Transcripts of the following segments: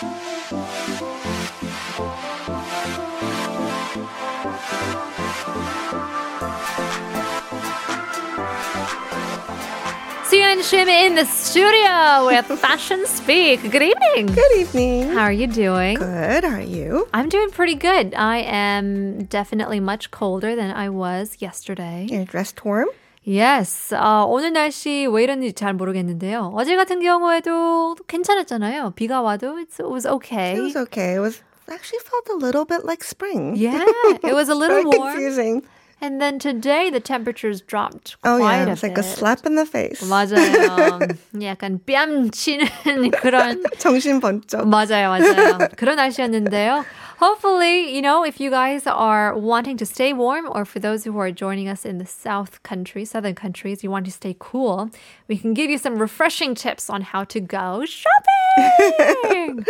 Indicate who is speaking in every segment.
Speaker 1: Suyeon Shim in the studio with Fashion Speak. Good evening.
Speaker 2: Good evening.
Speaker 1: How are you doing?
Speaker 2: Good. How are you?
Speaker 1: I'm doing pretty good. I am definitely much colder than I was yesterday.
Speaker 2: You're dressed warm?
Speaker 1: Yes. 어, 오늘 날씨 왜 이런지 잘 모르겠는데요. 어제 같은 경우에도 괜찮았잖아요. 비가 와도 it's, it was okay.
Speaker 2: It was okay. It was actually felt a little bit like spring.
Speaker 1: yeah, it was a little warm.
Speaker 2: confusing.
Speaker 1: And then today the temperatures dropped
Speaker 2: Oh
Speaker 1: quite
Speaker 2: yeah,
Speaker 1: a
Speaker 2: it's like
Speaker 1: bit.
Speaker 2: a slap in the face.
Speaker 1: 맞아요. 약간 뺨 치는 그런
Speaker 2: 정신 번쩍.
Speaker 1: 맞아요, 맞아요. 그런 날씨였는데요. Hopefully, you know, if you guys are wanting to stay warm, or for those who are joining us in the south country, southern countries, you want to stay cool, we can give you some refreshing tips on how to go shopping.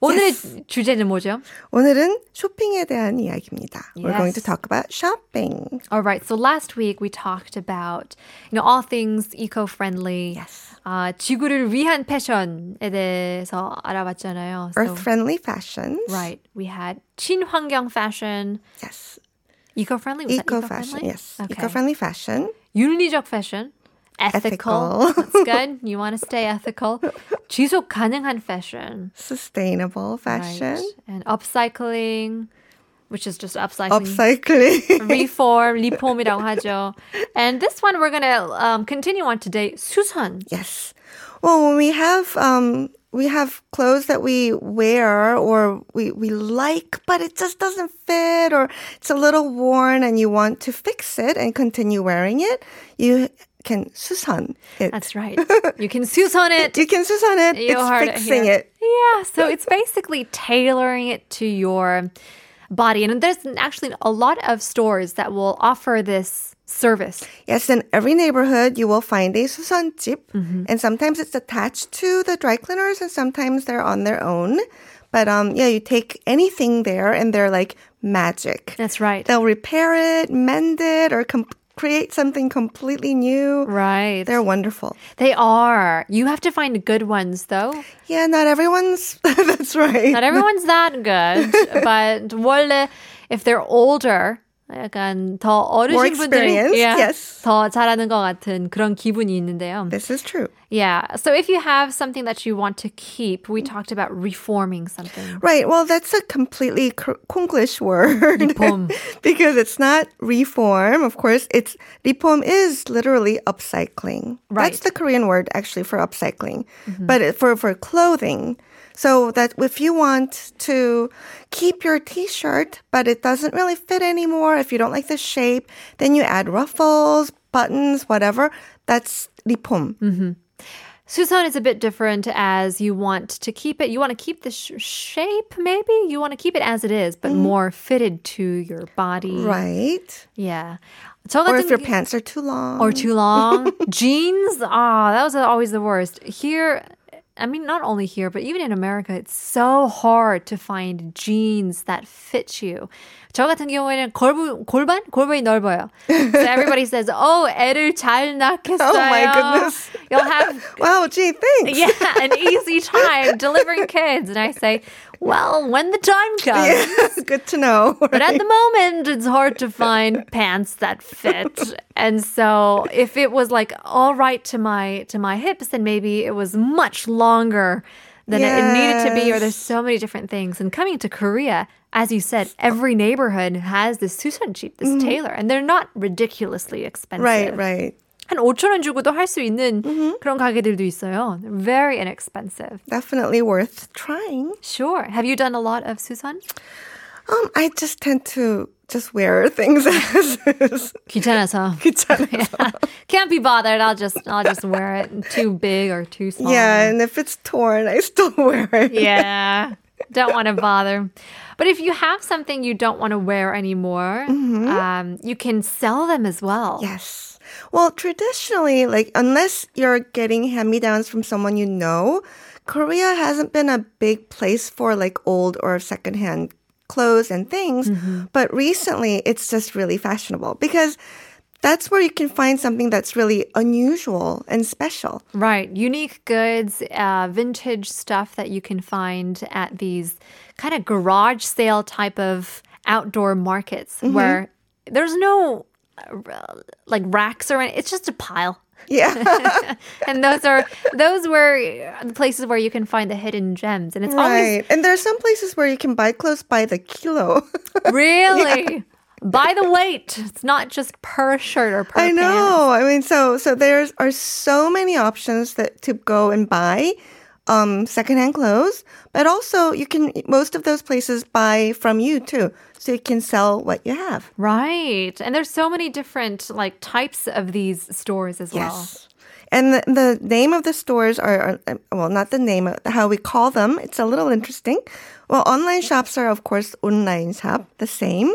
Speaker 1: 오늘의 주제는 뭐죠?
Speaker 2: 오늘은 쇼핑에 대한 이야기입니다. We're going to
Speaker 1: Yes.
Speaker 2: talk about shopping.
Speaker 1: All right. So last week we talked about, you know, all things eco-friendly.
Speaker 2: Yes.
Speaker 1: 아, 지구를 위한 패션에 대해서 알아봤잖아요. So,
Speaker 2: Earth-friendly fashions.
Speaker 1: right. We had 친환경 fashion,
Speaker 2: Yes.
Speaker 1: eco-friendly. Was that
Speaker 2: Eco-fashion. Yes.
Speaker 1: Okay.
Speaker 2: Eco-friendly fashion.
Speaker 1: 윤리적 fashion, ethical.
Speaker 2: Ethical.
Speaker 1: That's good. You want to stay ethical. 지속 가능한 fashion.
Speaker 2: Sustainable fashion.
Speaker 1: Right. And upcycling, which is just upcycling.
Speaker 2: Upcycling.
Speaker 1: reform, 리폼이라고 하죠. And this one we're gonna um, continue on today. 수선.
Speaker 2: Yes. Well, when we have um we have clothes that we wear or we we like but it just doesn't fit or it's a little worn and you want to fix it and continue wearing it, you can susan it.
Speaker 1: That's right. You can susan it.
Speaker 2: you can susan it.
Speaker 1: You
Speaker 2: it's
Speaker 1: it
Speaker 2: fixing it.
Speaker 1: Yeah, so it's basically tailoring it to your body. And there's actually a lot of stores that will offer this service.
Speaker 2: Yes, in every neighborhood you will find a susan jeep
Speaker 1: Mm-hmm.
Speaker 2: and sometimes it's attached to the dry cleaners and sometimes they're on their own. But um yeah, you take anything there and they're like magic.
Speaker 1: That's right.
Speaker 2: They'll repair it, mend it, or com- create something completely new.
Speaker 1: Right.
Speaker 2: They're wonderful.
Speaker 1: they are. You have to find good ones though.
Speaker 2: Yeah, not everyone's. that's right.
Speaker 1: Not everyone's that good. but 원래 if they're older 약간 더
Speaker 2: More
Speaker 1: 어르신 분들이
Speaker 2: experienced,
Speaker 1: yeah,
Speaker 2: yes.
Speaker 1: 더 잘하는 것 같은 그런 기분이 있는데요.
Speaker 2: This is true.
Speaker 1: Yeah. So if you have something that you want to keep, we talked about reforming something.
Speaker 2: Right. Well, that's a completely cr- Konglish word.
Speaker 1: Reform.
Speaker 2: because it's not reform. Of course, it's reform is literally upcycling.
Speaker 1: Right.
Speaker 2: That's the Korean word actually for upcycling. But it- for for clothing. so that if you want to keep your t-shirt, but it doesn't really fit anymore, if you don't like the shape, then you add ruffles, buttons, whatever. That's ripom. Mm-hmm.
Speaker 1: Susan is a bit different as you want to keep it. You want to keep the sh- shape, maybe? You want to keep it as it is, but mm. more fitted to your body.
Speaker 2: Right.
Speaker 1: Yeah.
Speaker 2: Or if your pants are too long.
Speaker 1: Or too long. Jeans, ah, oh, that was always the worst. Here, I mean, not only here, but even in America, it's so hard to find jeans that fit you. 저 같은 경우에는 골부, 골반? 골반이 넓어요. So everybody says, oh, 애를 잘 낳겠어요.
Speaker 2: Oh my goodness.
Speaker 1: You'll have
Speaker 2: Wow, gee, thanks.
Speaker 1: yeah, an easy time delivering kids. And I say, well, when the time comes.
Speaker 2: Yeah, good to know.
Speaker 1: But at the moment, it's hard to find pants that fit. And so if it was like all right to my to my hips, then maybe it was much longer than it, it needed to be, or there's so many different things. And coming to Korea, as you said, every neighborhood has this susanjeep, this mm-hmm. tailor, and they're not ridiculously expensive.
Speaker 2: Right, right.
Speaker 1: 한 5천 원 주고도 할 수 있는 그런 가게들도 있어요. They're very inexpensive.
Speaker 2: Definitely worth trying.
Speaker 1: Sure. Have you done a lot of susan?
Speaker 2: Um, I just tend to just wear things as is.
Speaker 1: 귀찮아서.
Speaker 2: 귀찮아서.
Speaker 1: Can't be bothered. I'll just I'll just wear it. Too big or too small.
Speaker 2: Yeah, and if it's torn, I still wear it.
Speaker 1: Yeah. Don't want to bother. But if you have something you don't want to wear anymore, um, you can sell them as well.
Speaker 2: Yes. Well, traditionally, like, unless you're getting hand me downs from someone you know, Korea hasn't been a big place for like old or secondhand clothes and things. But recently, it's just really fashionable because that's where you can find something that's really unusual and special.
Speaker 1: Right. Unique goods, uh, vintage stuff that you can find at these kind of garage sale type of outdoor markets where there's no like racks or. It's just a pile.
Speaker 2: Yeah.
Speaker 1: And those are those were the places where you can find the hidden gems. And it's always
Speaker 2: right. And there are some places where you can buy clothes by the kilo.
Speaker 1: really by the weight. It's not just per shirt or per
Speaker 2: I
Speaker 1: pants.
Speaker 2: know. I mean, so so there are so many options that to go and buy um, secondhand clothes, but also you can most of those places buy from you too, so you can sell what you have.
Speaker 1: Right. And there's so many different like types of these stores as well.
Speaker 2: And the, the name of the stores are, are, well, not the name, uh, how we call them. It's a little interesting. Well, online shops are, of course, online shop, the same.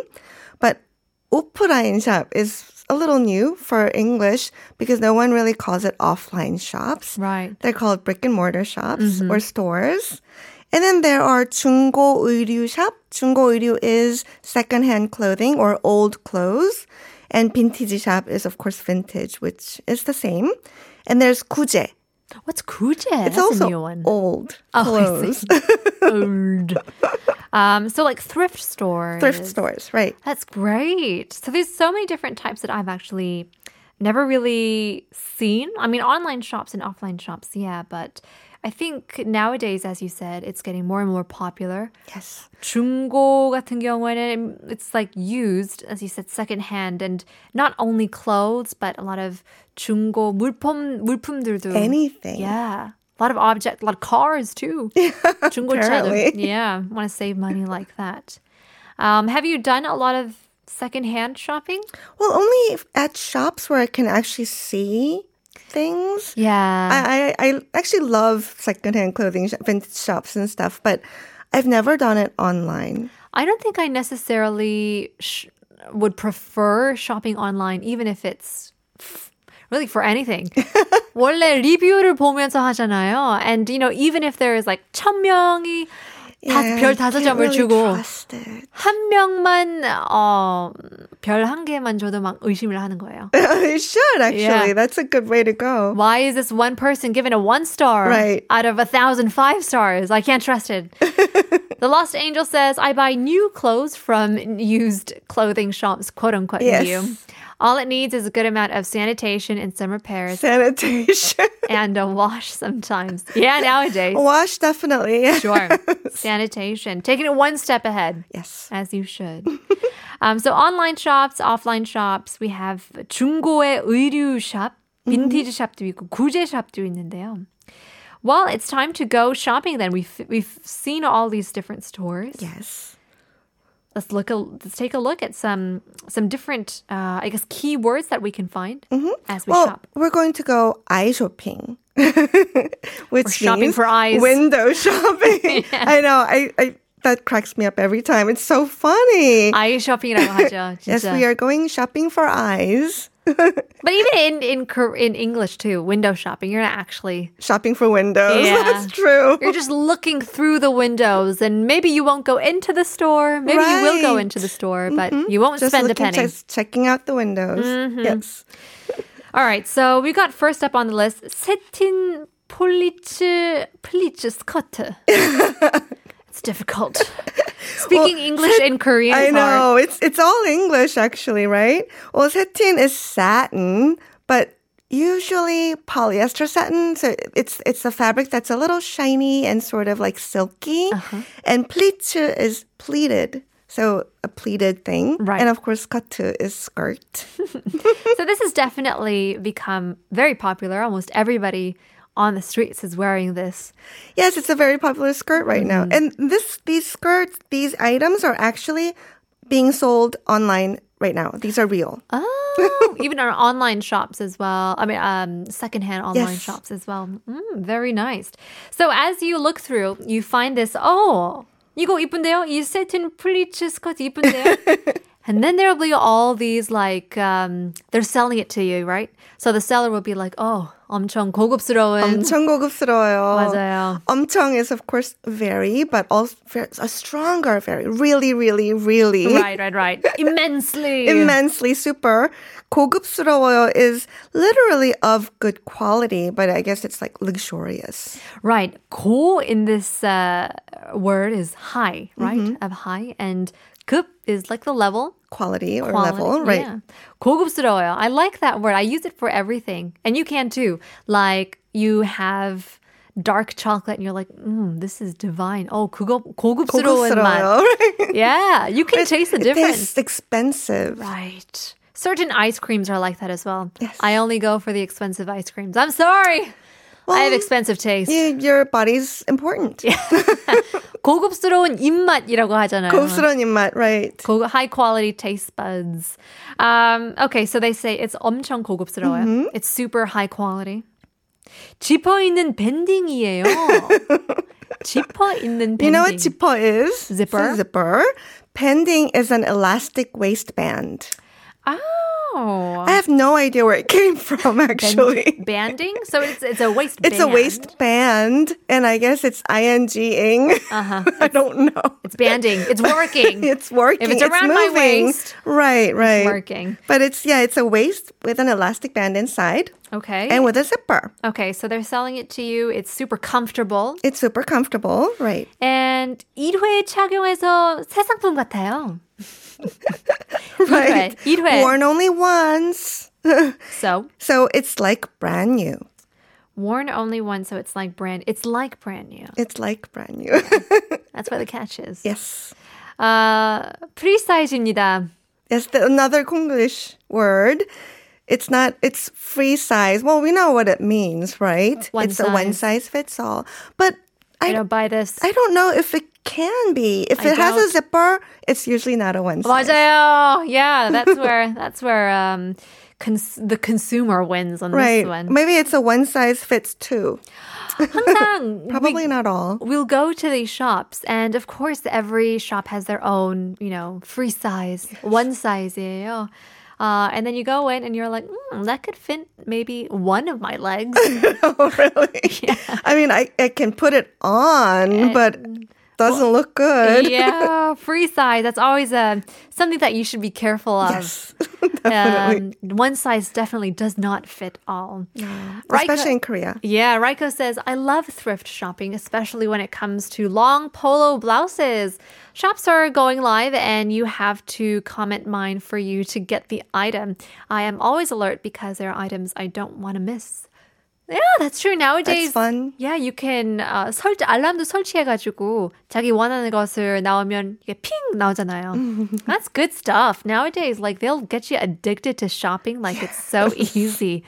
Speaker 2: But offline shop is a little new for English because no one really calls it offline shops.
Speaker 1: Right.
Speaker 2: They're called brick and mortar shops or stores. And then there are 중고 의류 shop. 중고 의류 is secondhand clothing or old clothes. And vintage shop is of course vintage, which is the same. And there's 구제.
Speaker 1: What's kuje?
Speaker 2: It's
Speaker 1: That's
Speaker 2: also
Speaker 1: a new one.
Speaker 2: old
Speaker 1: Oh, I
Speaker 2: clothes.
Speaker 1: see. Old. Um, so like thrift stores.
Speaker 2: Thrift stores, right.
Speaker 1: That's great. So there's so many different types that I've actually never really seen. I mean, online shops and offline shops, yeah, but I think nowadays, as you said, it's getting more and more popular.
Speaker 2: Yes.
Speaker 1: 중고 같은 경우에는 it's like used, as you said, secondhand, and not only clothes, but a lot of 중고 물품 물품들도
Speaker 2: Anything.
Speaker 1: Yeah, a lot of objects, a lot of cars too. 중고차도.
Speaker 2: apparently.
Speaker 1: Yeah, want to save money like that. Um, have you done a lot of secondhand shopping?
Speaker 2: Well, only if- at shops where I can actually see things.
Speaker 1: Yeah.
Speaker 2: I, I, I actually love secondhand clothing, sh- vintage shops and stuff, but I've never done it online.
Speaker 1: I don't think I necessarily sh- would prefer shopping online, even if it's f- really for anything. 원래 리뷰를 보면서 하잖아요. And, you know, even if there is like 천 명이 다
Speaker 2: Yeah,
Speaker 1: 별
Speaker 2: you
Speaker 1: 다섯
Speaker 2: can't
Speaker 1: 점을
Speaker 2: really
Speaker 1: 주고
Speaker 2: trust it.
Speaker 1: 한 명만 어, 별 한 개만 줘도 막 의심을 하는 거예요.
Speaker 2: you should actually.
Speaker 1: Yeah.
Speaker 2: That's a good way to go.
Speaker 1: Why is this one person given a one star
Speaker 2: Right.
Speaker 1: out of a thousand five stars? I can't trust it. the Lost Angel says, I buy new clothes from used clothing shops, quote unquote
Speaker 2: Yes.
Speaker 1: new. All it needs is a good amount of sanitation and some repairs
Speaker 2: Sanitation.
Speaker 1: and a wash sometimes. Yeah, nowadays.
Speaker 2: Wash definitely.
Speaker 1: Sure. Sanitation. Taking it one step ahead.
Speaker 2: Yes.
Speaker 1: As you should. um, so online shops, offline shops, we have 중고의 의류 샵, 빈티지 샵도 있고 구제 샵도 있는데요. Well, it's time to go shopping then. We've we've seen all these different stores.
Speaker 2: Yes.
Speaker 1: Let's look a, let's take a look at some some different uh, I guess keywords that we can find as we
Speaker 2: Well,
Speaker 1: shop.
Speaker 2: we're going to go eye shopping. Which
Speaker 1: shopping
Speaker 2: means
Speaker 1: for eyes.
Speaker 2: Window shopping. I know. I, I that cracks me up every time. It's so funny.
Speaker 1: 아이 쇼핑이라고 하죠.
Speaker 2: yes,
Speaker 1: 진짜.
Speaker 2: we are going shopping for eyes.
Speaker 1: but even in, in in English too, window shopping, you're not actually
Speaker 2: shopping for windows.
Speaker 1: Yeah.
Speaker 2: That's true.
Speaker 1: You're just looking through the windows, and maybe you won't go into the store. Maybe right. you will go into the store, but mm-hmm. you won't
Speaker 2: just
Speaker 1: spend
Speaker 2: looking,
Speaker 1: a penny.
Speaker 2: Just checking out the windows. Mm-hmm. Yes.
Speaker 1: All right, so we got first up on the list, satin. 폴리츠 폴리츠 스커트 it's difficult. Speaking English and Korean
Speaker 2: I know. It's it's all English actually, right? Well, satin is satin, but usually polyester satin. So it's it's a fabric that's a little shiny and sort of like silky.
Speaker 1: Uh-huh.
Speaker 2: And pleat is pleated. So a pleated thing.
Speaker 1: Right.
Speaker 2: And of course, skatu is skirt.
Speaker 1: So this has definitely become very popular. Almost everybody on the streets is wearing this.
Speaker 2: Yes, it's a very popular skirt right now.
Speaker 1: Mm-hmm.
Speaker 2: And this these skirts, these items are actually being sold online right now. These are real.
Speaker 1: Oh, even our online shops as well. I mean, um, secondhand online
Speaker 2: Yes.
Speaker 1: shops as well. Mm, very nice. So as you look through, you find this. Oh, 이거 이쁜데요? 이 세틴 플리츠 스커트 이쁜데요? and then there will be all these like um, they're selling it to you, right? So the seller will be like, "Oh, 엄청 고급스러운.
Speaker 2: 엄청 고급스러워요.
Speaker 1: 맞아요.
Speaker 2: 엄청 is of course very, but also very, a stronger very, really, really, really.
Speaker 1: Right, right, right. Immensely.
Speaker 2: Immensely super. 고급스러워요 is literally of good quality, but I guess it's like luxurious.
Speaker 1: Right. 고 in this uh, word is high, right?
Speaker 2: Mm-hmm.
Speaker 1: Of high. And 급 is like the level.
Speaker 2: Quality or
Speaker 1: quality.
Speaker 2: level, right?
Speaker 1: Yeah. 고급스러워요. I like that word. I use it for everything. And you can too. Like you have dark chocolate and you're like, mm, this is divine. Oh, 그거 고급스러운 맛.
Speaker 2: 고급스러워요. right?
Speaker 1: Yeah, you can taste the
Speaker 2: It
Speaker 1: difference.
Speaker 2: tastes expensive.
Speaker 1: Right. Certain ice creams are like that as well.
Speaker 2: Yes.
Speaker 1: I only go for the expensive ice creams. I'm sorry. Well, I have expensive taste.
Speaker 2: You, your body's important.
Speaker 1: 고급스러운 입맛이라고 하잖아요.
Speaker 2: 고급스러운 입맛, right.
Speaker 1: 고, high quality taste buds. Um, okay, so they say it's 엄청 고급스러워요.
Speaker 2: Mm-hmm.
Speaker 1: It's super high quality. 지퍼 있는 밴딩이에요. 지퍼 있는 밴딩.
Speaker 2: You know what zipper is?
Speaker 1: Zipper.
Speaker 2: Zipper. Banding is an elastic waistband.
Speaker 1: Ah
Speaker 2: I have no idea where it came from, actually.
Speaker 1: Banding? So it's it's a waistband.
Speaker 2: It's a waistband, and I guess it's ing. Uh-huh. I don't know.
Speaker 1: It's banding. It's working.
Speaker 2: It's working.
Speaker 1: If it's around my
Speaker 2: moving.
Speaker 1: waist,
Speaker 2: right, right.
Speaker 1: working.
Speaker 2: But it's yeah, it's a waist with an elastic band inside
Speaker 1: Okay.
Speaker 2: and with a zipper.
Speaker 1: okay, so they're selling it to you. It's super comfortable.
Speaker 2: It's super comfortable, right?
Speaker 1: And 1회 착용해서 새 상품 같아요.
Speaker 2: Right.
Speaker 1: 1회.
Speaker 2: Worn only once.
Speaker 1: So,
Speaker 2: so it's like brand new.
Speaker 1: worn only once, so it's like brand. It's like brand new.
Speaker 2: It's like brand new.
Speaker 1: That's what the catch is.
Speaker 2: yes.
Speaker 1: Uh, 프리사이즈입니다.
Speaker 2: Yes, the, another Konglish word. It's not, it's free size. Well, we know what it means, right?
Speaker 1: One
Speaker 2: it's a one
Speaker 1: size.
Speaker 2: size fits all. But
Speaker 1: I
Speaker 2: I,
Speaker 1: don't buy this.
Speaker 2: I don't know if it can be. If
Speaker 1: I
Speaker 2: it has a
Speaker 1: don't.
Speaker 2: zipper, it's usually not a one size.
Speaker 1: 맞아요. Yeah, that's where that's where um cons- the consumer wins on
Speaker 2: Right.
Speaker 1: this one.
Speaker 2: Maybe it's a one size fits two.
Speaker 1: 항상
Speaker 2: Probably not all.
Speaker 1: we'll go to these shops and of course every shop has their own you know free size one size예요 uh, and then you go in and you're like mm, that could fit maybe one of my legs
Speaker 2: oh, really? Yeah. I mean, I, I can put it on, but doesn't look good.
Speaker 1: yeah free size that's always uh, something that you should be careful of
Speaker 2: Yes, definitely.
Speaker 1: um, one size definitely does not fit all
Speaker 2: Especially in Korea.
Speaker 1: Yeah, Raiko says, I love thrift shopping, especially when it comes to long polo blouses. Shops are going live and you have to comment mine for you to get the item. I am always alert because there are items I don't want to miss. Yeah, that's true. Nowadays,
Speaker 2: That's fun.
Speaker 1: yeah, you can uh, 설 알람도 설치해가지고 자기 원하는 것을 나오면 이게 핑 나오잖아요. That's good stuff. Nowadays, like they'll get you addicted to shopping like it's so easy.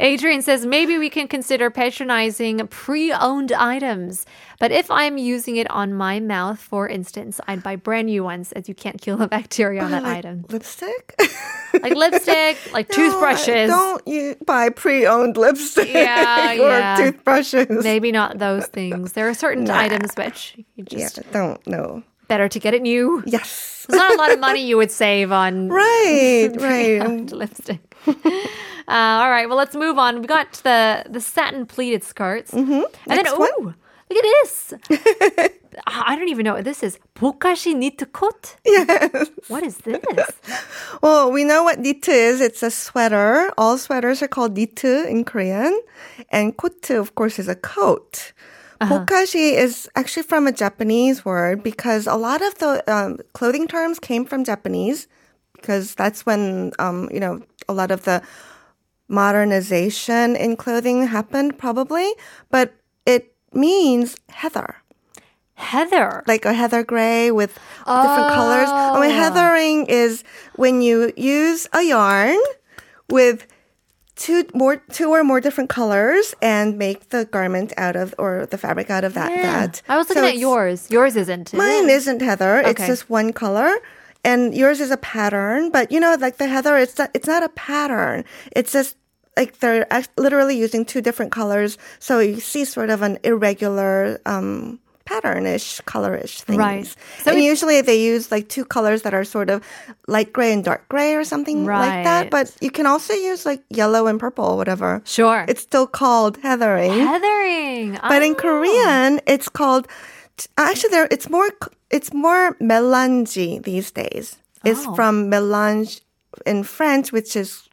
Speaker 1: Adrian says maybe we can consider patronizing pre-owned items. But if I'm using it on my mouth, for instance, I'd buy brand new ones as you can't kill the bacteria on that
Speaker 2: Like
Speaker 1: item.
Speaker 2: Lipstick?
Speaker 1: Like lipstick, like
Speaker 2: No,
Speaker 1: toothbrushes.
Speaker 2: Don't you buy pre-owned lipstick
Speaker 1: Yeah,
Speaker 2: or
Speaker 1: yeah.
Speaker 2: toothbrushes?
Speaker 1: Maybe not those things. There are certain
Speaker 2: Nah.
Speaker 1: items which you
Speaker 2: Yeah,
Speaker 1: just
Speaker 2: don't know.
Speaker 1: better to get it new.
Speaker 2: Yes.
Speaker 1: There's not a lot of money you would save on
Speaker 2: Right, right.
Speaker 1: lipstick. Uh, all right, well, let's move on. We got the the satin pleated skirts, mm-hmm. and
Speaker 2: Next
Speaker 1: then
Speaker 2: one.
Speaker 1: Look at this. I don't even know what this is. Bokashi knit coat?
Speaker 2: Yes.
Speaker 1: What is this?
Speaker 2: well, we know what knit is. It's a sweater. All sweaters are called knit in Korean. And coat, of course, is a coat. Uh-huh. Bokashi is actually from a Japanese word because a lot of the um, clothing terms came from Japanese because that's when, um, you know, a lot of the modernization in clothing happened probably. But it means heather.
Speaker 1: Heather.
Speaker 2: like a heather gray with different colors. I mean,
Speaker 1: Oh.
Speaker 2: heathering is when you use a yarn with two more, two or more different colors and make the garment out of or the fabric out of that. That
Speaker 1: I was looking
Speaker 2: So
Speaker 1: at yours. Yours isn't. is
Speaker 2: Mine isn't heather. It's just one color. And yours is a pattern, but you know, like the heather, it's not, it's not a pattern. It's just like they're literally using two different colors. So you see sort of an irregular, um, patternish, colorish things.
Speaker 1: Right. So
Speaker 2: and usually they use like two colors that are sort of light gray and dark gray or something like that.
Speaker 1: Right.
Speaker 2: But you can also use like yellow and purple, or whatever.
Speaker 1: Sure.
Speaker 2: It's still called heathering.
Speaker 1: heathering.
Speaker 2: But in
Speaker 1: Oh.
Speaker 2: Korean, it's called actually there it's more it's more melange these days. It's
Speaker 1: Oh.
Speaker 2: from melange in French, which is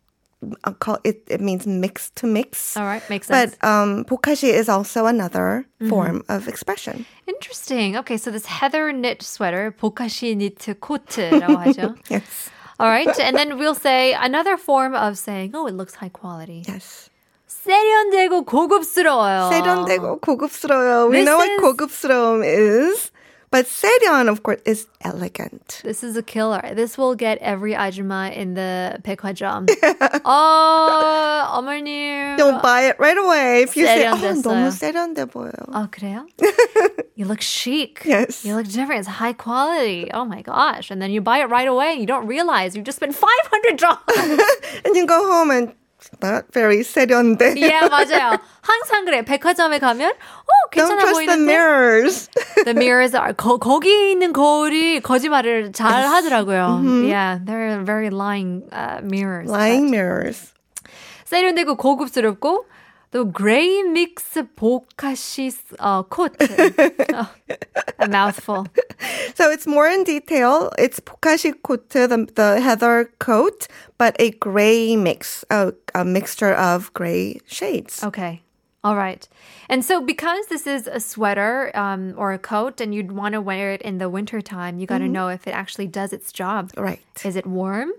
Speaker 2: I'll call it it means mix to mix.
Speaker 1: All right, makes sense.
Speaker 2: But um, bokashi is also another
Speaker 1: mm-hmm.
Speaker 2: form of expression.
Speaker 1: Interesting. Okay, so this heather knit sweater, bokashi knit 코트라고 하죠.
Speaker 2: yes.
Speaker 1: All right, and then we'll say another form of saying, "Oh, it looks high quality."
Speaker 2: Yes.
Speaker 1: 세련되고 고급스러워요.
Speaker 2: 세련되고 고급스러워요. We
Speaker 1: this
Speaker 2: know what 고급스러움 is. but 세련, of course, is elegant.
Speaker 1: This is a killer. This will get every ajumma in the 백화점. 어, 어머님.
Speaker 2: You'll buy it right away if you say, "Oh,
Speaker 1: 세련됐어요.
Speaker 2: 너무 세련돼 보여."
Speaker 1: 어, 그래요? you look chic.
Speaker 2: Yes.
Speaker 1: You look different. It's high quality. Oh my gosh. And then you buy it right away and you don't realize you just spent $500.
Speaker 2: and you go home and it's not very 세련돼.
Speaker 1: yeah, 맞아요. 항상 그래. 백화점에 가면, 어,
Speaker 2: Don't
Speaker 1: 괜찮아
Speaker 2: the
Speaker 1: 보이는데.
Speaker 2: mirrors.
Speaker 1: The mirrors are, 거, 거기 있는 거울이 거짓말을 잘 하더라고요. Yeah, they're very lying uh, mirrors.
Speaker 2: Lying mirrors.
Speaker 1: 세련되고 고급스럽고 또 그레이 믹스 보카시 어, 코트. 어, a mouthful.
Speaker 2: So it's more in detail. It's bokashi kote, the, the heather coat, but a gray mix, a, a mixture of gray shades.
Speaker 1: Okay. All right. And so because this is a sweater um, or a coat and you'd want to wear it in the wintertime, you got to know if it actually does its job.
Speaker 2: Right.
Speaker 1: Is it warm?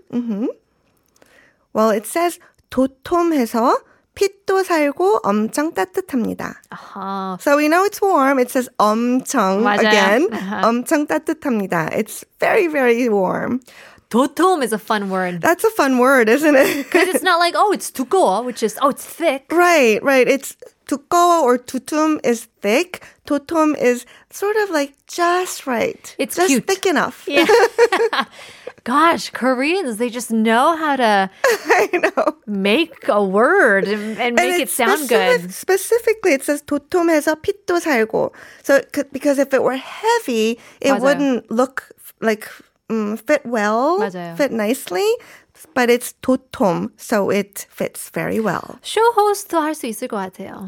Speaker 2: Well, it says 도톰해서 핏도 살고 엄청 따뜻합니다.
Speaker 1: Uh-huh.
Speaker 2: So we know it's warm. It says 엄청
Speaker 1: 맞아요.
Speaker 2: again.
Speaker 1: Uh-huh.
Speaker 2: 엄청 따뜻합니다. It's very, very warm.
Speaker 1: 도톰 is a fun word.
Speaker 2: That's a fun word, isn't it?
Speaker 1: Because it's not like, oh, it's 두꺼워, which is, oh, it's thick.
Speaker 2: right, right. It's 두꺼워 or tutum is thick. 도톰 is sort of like just right.
Speaker 1: It's
Speaker 2: just
Speaker 1: cute.
Speaker 2: thick enough.
Speaker 1: Yeah. Gosh, Koreans, they just know how to
Speaker 2: I know.
Speaker 1: make a word and, and make it
Speaker 2: it's
Speaker 1: sound
Speaker 2: specific-
Speaker 1: good.
Speaker 2: Specifically, it says 도톰해서 핏도 살고. So, c- because if it were heavy, it
Speaker 1: 맞아요.
Speaker 2: wouldn't look like um, fit well,
Speaker 1: 맞아요.
Speaker 2: fit nicely. But it's 도톰, so it fits very well.
Speaker 1: 쇼 호스트 할 수 있을 것 같아요.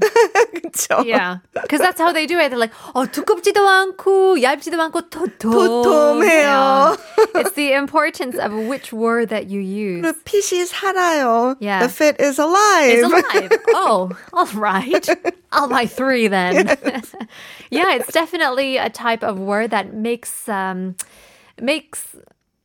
Speaker 2: 그쵸?
Speaker 1: Yeah, because that's how they do it. They're like, oh, 두껍지도 않고 얇지도 않고 도톰.
Speaker 2: 도톰해요.
Speaker 1: It's the importance of which word that you use.
Speaker 2: 그리고 핏이 살아요.
Speaker 1: Yeah.
Speaker 2: The fit is alive.
Speaker 1: It's alive. Oh, all right. I'll buy three then. yeah, it's definitely a type of word that makes um makes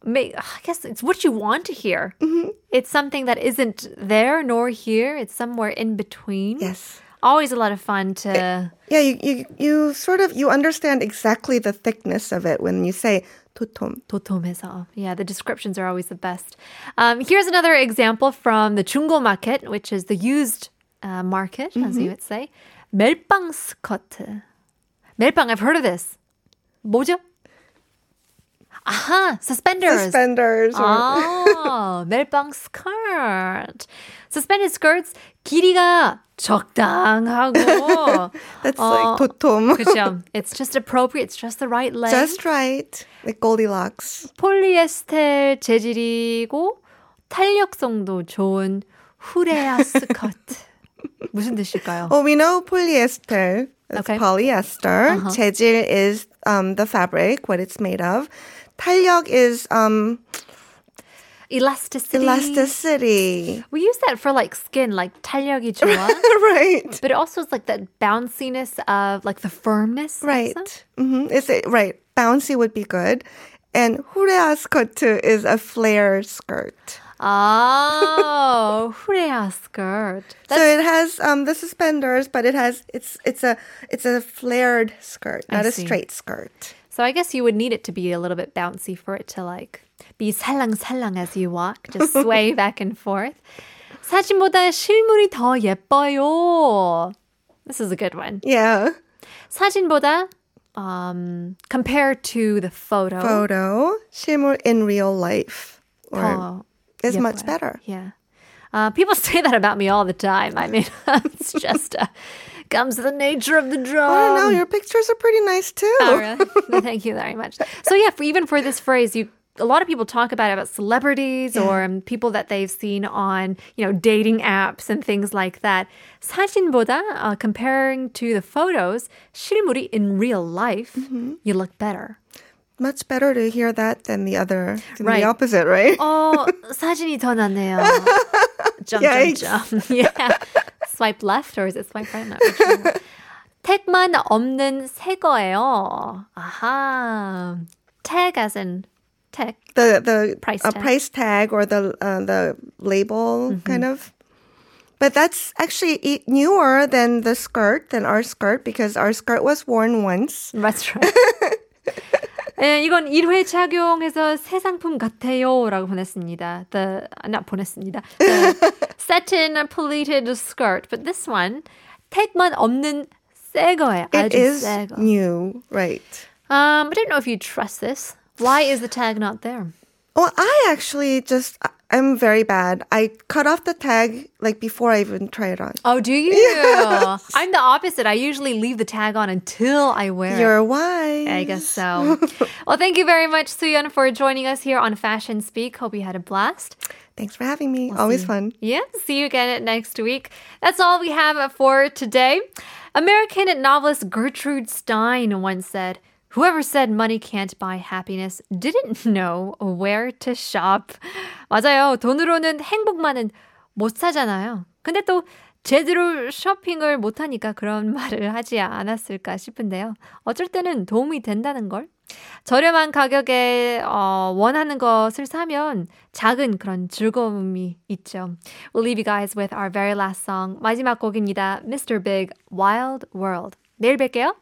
Speaker 1: make I guess it's what you want to hear.
Speaker 2: Mm-hmm.
Speaker 1: It's something that isn't there nor here. It's somewhere in between.
Speaker 2: Yes.
Speaker 1: Always a lot of fun to
Speaker 2: Yeah, you, you, you sort of, you understand exactly the thickness of it when you say 도톰.
Speaker 1: 도톰해서. Yeah, the descriptions are always the best. Um, here's another example from the 중고 market, which is the used uh, market, as you would say. 멜빵 스커트. 멜빵, I've heard of this. 뭐죠? 아하, suspenders.
Speaker 2: Suspenders. or-
Speaker 1: 아, 멜빵 스커트. Suspended skirts, 길이가 적당하고.
Speaker 2: That's
Speaker 1: 어,
Speaker 2: like 도톰.
Speaker 1: 그죠? It's just appropriate. It's just the right length.
Speaker 2: Just right. Like Goldilocks.
Speaker 1: 폴리에스텔 재질이고 탄력성도 좋은 후레아 스커트. 무슨 뜻일까요?
Speaker 2: Well, we know polyester. It's
Speaker 1: Okay.
Speaker 2: polyester.
Speaker 1: Uh-huh.
Speaker 2: 재질 is um, the fabric, what it's made of. 탄력 is um,
Speaker 1: Elasticity.
Speaker 2: elasticity.
Speaker 1: We use that for like skin, like 탄력이 좋아.
Speaker 2: right.
Speaker 1: but it also is like that bounciness of like the firmness.
Speaker 2: Right.
Speaker 1: also.
Speaker 2: hmm Is it right? Bouncy would be good. And 후레아 스커트 is a flare skirt.
Speaker 1: Oh, 후레아 skirt.
Speaker 2: so it has um the suspenders, but it has it's it's a it's a flared skirt,
Speaker 1: I
Speaker 2: not a
Speaker 1: see.
Speaker 2: straight skirt.
Speaker 1: So I guess you would need it to be a little bit bouncy for it to like be 살랑살랑 as you walk, just sway back and forth. 사진보다 실물이 더 예뻐요. This is a good one.
Speaker 2: Yeah.
Speaker 1: 사진보다 um, compared to the photo,
Speaker 2: Photo 실물 in real life or
Speaker 1: 더
Speaker 2: is much
Speaker 1: 예뻐요.
Speaker 2: better.
Speaker 1: Yeah. Uh, people say that about me all the time. I mean, it's just a comes the nature of the drum.
Speaker 2: I don't know. Your pictures are pretty nice too.
Speaker 1: Oh, really? Thank you very much. So yeah, for, even for this phrase, you a lot of people talk about it, about celebrities or um, people that they've seen on you know dating apps and things like that. 사진보다 uh, comparing to the photos, 실물이 in real life,
Speaker 2: Mm-hmm.
Speaker 1: you look better.
Speaker 2: Much better to hear that than the other, than
Speaker 1: Right.
Speaker 2: the opposite, right?
Speaker 1: 어, 사진이 더 낫네요. Jump, jump,
Speaker 2: Yikes.
Speaker 1: jump. Yeah. Swipe left or is it swipe right? I'm not really sure. 택만 없는 새 거예요. 아하. Tag as in tag.
Speaker 2: the the
Speaker 1: Price
Speaker 2: uh,
Speaker 1: tag.
Speaker 2: price tag or the uh, the label
Speaker 1: Mm-hmm.
Speaker 2: kind of. But that's actually e- newer than the skirt than our skirt because our skirt was worn once.
Speaker 1: That's right. 예, 이건 1회 착용해서 새 상품 같아요라고 보냈습니다. The not 보냈습니다. The satin pleated skirt, but this one 택만 없는 새 거예요.
Speaker 2: It
Speaker 1: 아주
Speaker 2: is
Speaker 1: 새 거.
Speaker 2: new, right?
Speaker 1: Um, I don't know if you trust this. Why is the tag not there?
Speaker 2: Well, I actually just I'm very bad. I cut off the tag like before I even try it on.
Speaker 1: Oh, do you? I'm the opposite. I usually leave the tag on until I wear it.
Speaker 2: You're wise.
Speaker 1: I guess so. well, thank you very much, Suyun, for joining us here on Fashion Speak. Hope you had a blast.
Speaker 2: Thanks for having me. Always fun.
Speaker 1: Yeah, see you again next week. That's all we have for today. American novelist Gertrude Stein once said, Whoever said money can't buy happiness didn't know where to shop. 맞아요. 돈으로는 행복만은 못 사잖아요. 근데 또 제대로 쇼핑을 못하니까 그런 말을 하지 않았을까 싶은데요. 어쩔 때는 도움이 된다는 걸. 저렴한 가격에 어, 원하는 것을 사면 작은 그런 즐거움이 있죠. We'll leave you guys with our very last song. 마지막 곡입니다. Mr. Big, Wild World. 내일 뵐게요.